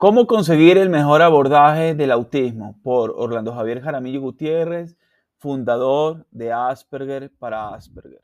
¿Cómo conseguir el mejor abordaje del autismo? Por Orlando Javier Jaramillo Gutiérrez, fundador de Asperger para Asperger.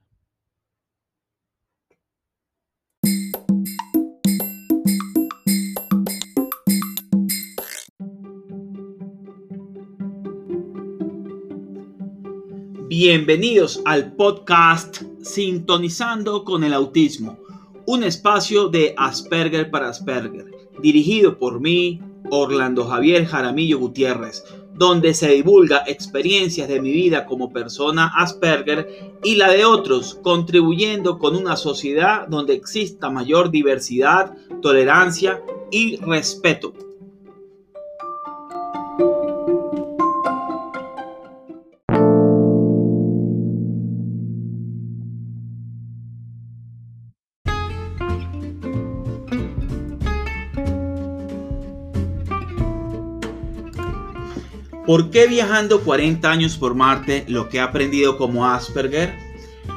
Bienvenidos al podcast Sintonizando con el Autismo, un espacio de Asperger para Asperger, dirigido por mí, Orlando Javier Jaramillo Gutiérrez, donde se divulga experiencias de mi vida como persona Asperger y la de otros, contribuyendo con una sociedad donde exista mayor diversidad, tolerancia y respeto. ¿Por qué viajando 40 años por Marte lo que he aprendido como Asperger?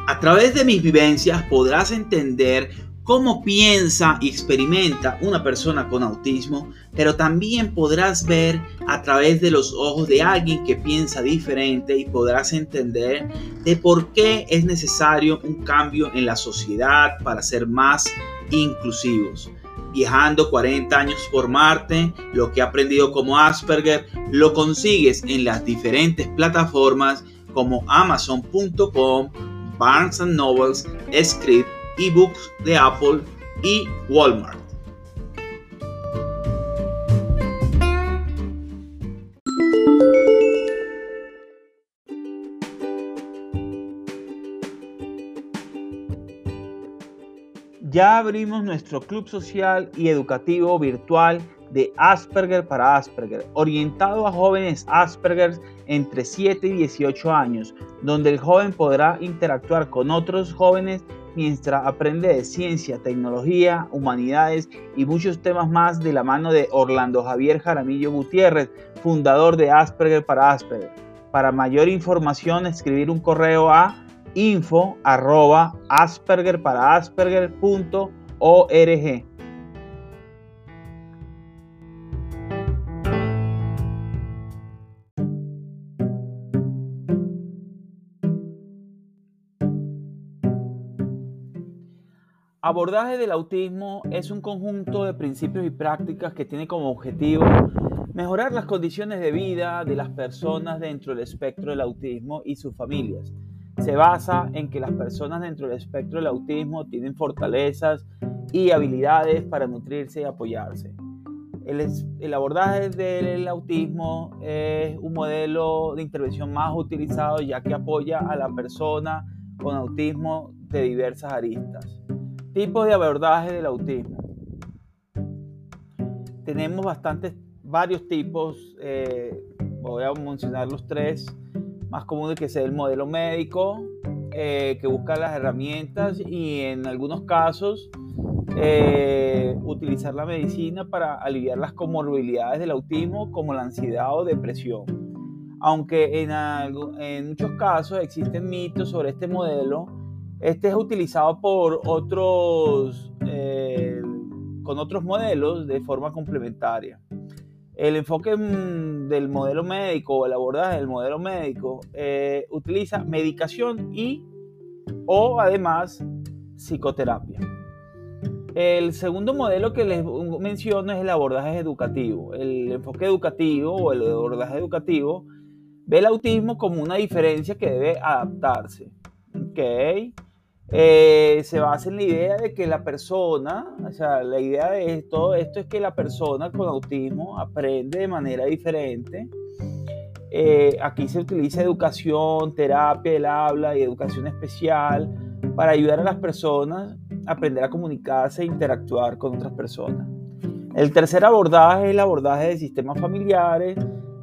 A través de mis vivencias podrás entender cómo piensa y experimenta una persona con autismo, pero también podrás ver a través de los ojos de alguien que piensa diferente y podrás entender de por qué es necesario un cambio en la sociedad para ser más inclusivos viajando 40 años por Marte, lo que he aprendido como Asperger, lo consigues en las diferentes plataformas como Amazon.com, Barnes Nobles, Script, eBooks de Apple y Walmart. Ya abrimos nuestro club social y educativo virtual de Asperger para Asperger, orientado a jóvenes Asperger entre 7 y 18 años, donde el joven podrá interactuar con otros jóvenes mientras aprende de ciencia, tecnología, humanidades y muchos temas más de la mano de Orlando Javier Jaramillo Gutiérrez, fundador de Asperger para Asperger. Para mayor información, escribir un correo a info arroba asperger para asperger.org. Abordaje del autismo es un conjunto de principios y prácticas que tiene como objetivo mejorar las condiciones de vida de las personas dentro del espectro del autismo y sus familias se basa en que las personas dentro del espectro del autismo tienen fortalezas y habilidades para nutrirse y apoyarse. El, abordaje del autismo es un modelo de intervención más utilizado ya que apoya a la persona con autismo de diversas aristas. Tipos de abordaje del autismo. Tenemos bastantes, varios tipos, eh, voy a mencionar los tres más común que sea el modelo médico, eh, que busca las herramientas y en algunos casos eh, utilizar la medicina para aliviar las comorbilidades del autismo como la ansiedad o depresión. Aunque en, en muchos casos existen mitos sobre este modelo, este es utilizado por otros, eh, con otros modelos de forma complementaria. El enfoque mm, del modelo médico o el abordaje del modelo médico eh, utiliza medicación y o además psicoterapia. El segundo modelo que les menciono es el abordaje educativo. El enfoque educativo o el abordaje educativo ve el autismo como una diferencia que debe adaptarse. ¿okay? Eh, se basa en la idea de que la persona, o sea, la idea de todo esto es que la persona con autismo aprende de manera diferente. Eh, aquí se utiliza educación, terapia del habla y educación especial para ayudar a las personas a aprender a comunicarse e interactuar con otras personas. El tercer abordaje es el abordaje de sistemas familiares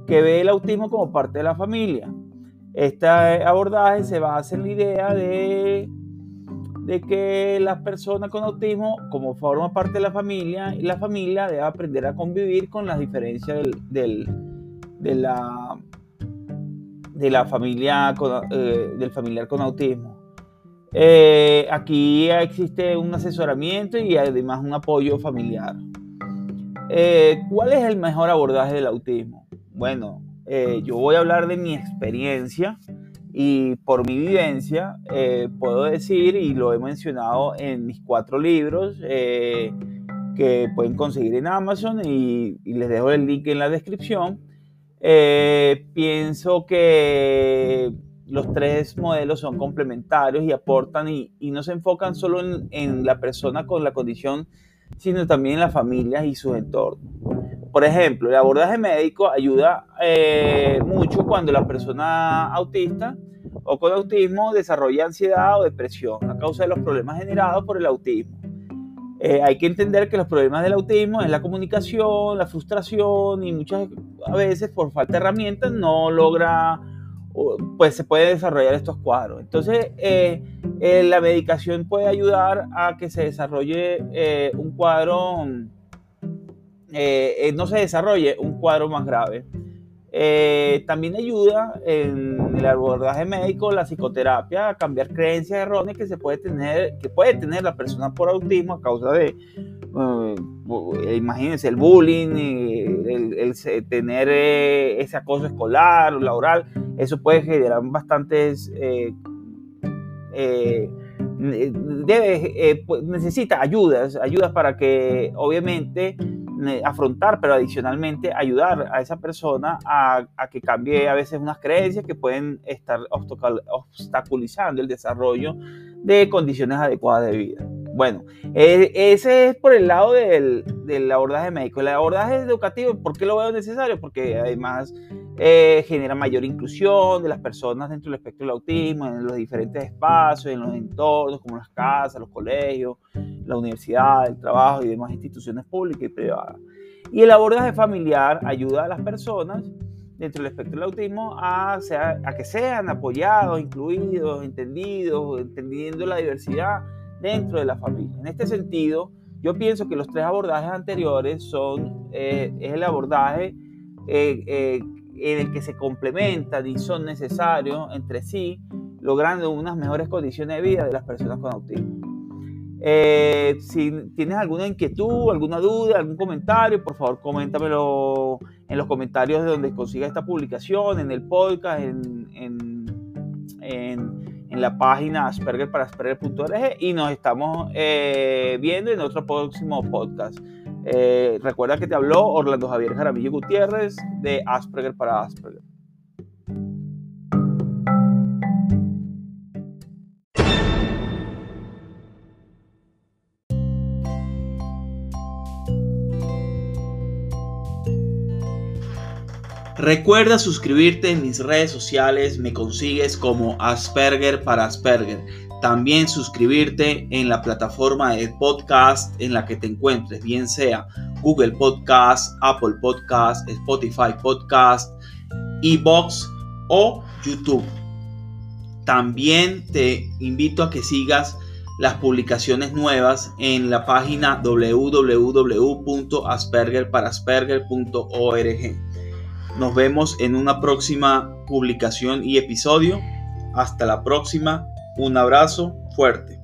que ve el autismo como parte de la familia. Este abordaje se basa en la idea de de que las personas con autismo, como forma parte de la familia, la familia debe aprender a convivir con las diferencias del, de, la, de la familia eh, del familiar con autismo. Eh, aquí existe un asesoramiento y además un apoyo familiar. Eh, ¿Cuál es el mejor abordaje del autismo? Bueno, yo voy a hablar de mi experiencia y por mi vivencia eh, puedo decir, y lo he mencionado en mis cuatro libros, que pueden conseguir en Amazon y, les dejo el link en la descripción. pienso que los tres modelos son complementarios y aportan y, no se enfocan solo en, en, la persona con la condición, sino también en las familias y sus entornos. Por ejemplo, el abordaje médico ayuda eh, mucho cuando la persona autista o con autismo desarrolla ansiedad o depresión a causa de los problemas generados por el autismo. Eh, hay que entender que los problemas del autismo es la comunicación, la frustración y muchas veces por falta de herramientas no logra pues se puede desarrollar estos cuadros. Entonces, eh, eh, la medicación puede ayudar a que se desarrolle un cuadro, no se desarrolle un cuadro más grave. También ayuda en el abordaje médico, la psicoterapia, a cambiar creencias erróneas que se puede tener, que puede tener la persona por autismo a causa de eh, imagínense el bullying, el, tener eh, ese acoso escolar o laboral, eso puede generar bastantes... Eh, pues, necesita ayudas, ayudas para que obviamente afrontar, pero adicionalmente ayudar a esa persona a, que cambie a veces unas creencias que pueden estar obstaculizando el desarrollo de condiciones adecuadas de vida. Bueno, eh, ese es por el lado del, del, abordaje médico. El abordaje educativo, ¿por qué lo veo necesario? Porque además eh, genera mayor inclusión de las personas dentro del espectro del autismo, en los diferentes espacios, en los entornos, como las casas, los colegios, la universidad, el trabajo y demás instituciones públicas y privadas. Y el abordaje familiar ayuda a las personas dentro del espectro del autismo a, a que sean apoyados, incluidos, entendidos, entendiendo la diversidad dentro de la familia. En este sentido, yo pienso que los tres abordajes anteriores son eh, es el abordaje eh, eh, en el que se complementan y son necesarios entre sí, logrando unas mejores condiciones de vida de las personas con autismo. si tienes alguna inquietud, alguna duda, algún comentario, por favor, coméntamelo en los comentarios de donde consiga esta publicación, en el podcast, en, en en la página Asperger para Asperger.org y nos estamos eh, viendo en otro próximo podcast. Eh, recuerda que te habló Orlando Javier Jaramillo Gutiérrez de Asperger para Asperger. Recuerda suscribirte en mis redes sociales, me consigues como Asperger para Asperger. También suscribirte en la plataforma de podcast en la que te encuentres, bien sea Google Podcast, Apple Podcast, Spotify Podcast, Ebox o YouTube. También te invito a que sigas las publicaciones nuevas en la página www.aspergerparasperger.org. Nos vemos en una próxima publicación y episodio. Hasta la próxima. Un abrazo fuerte.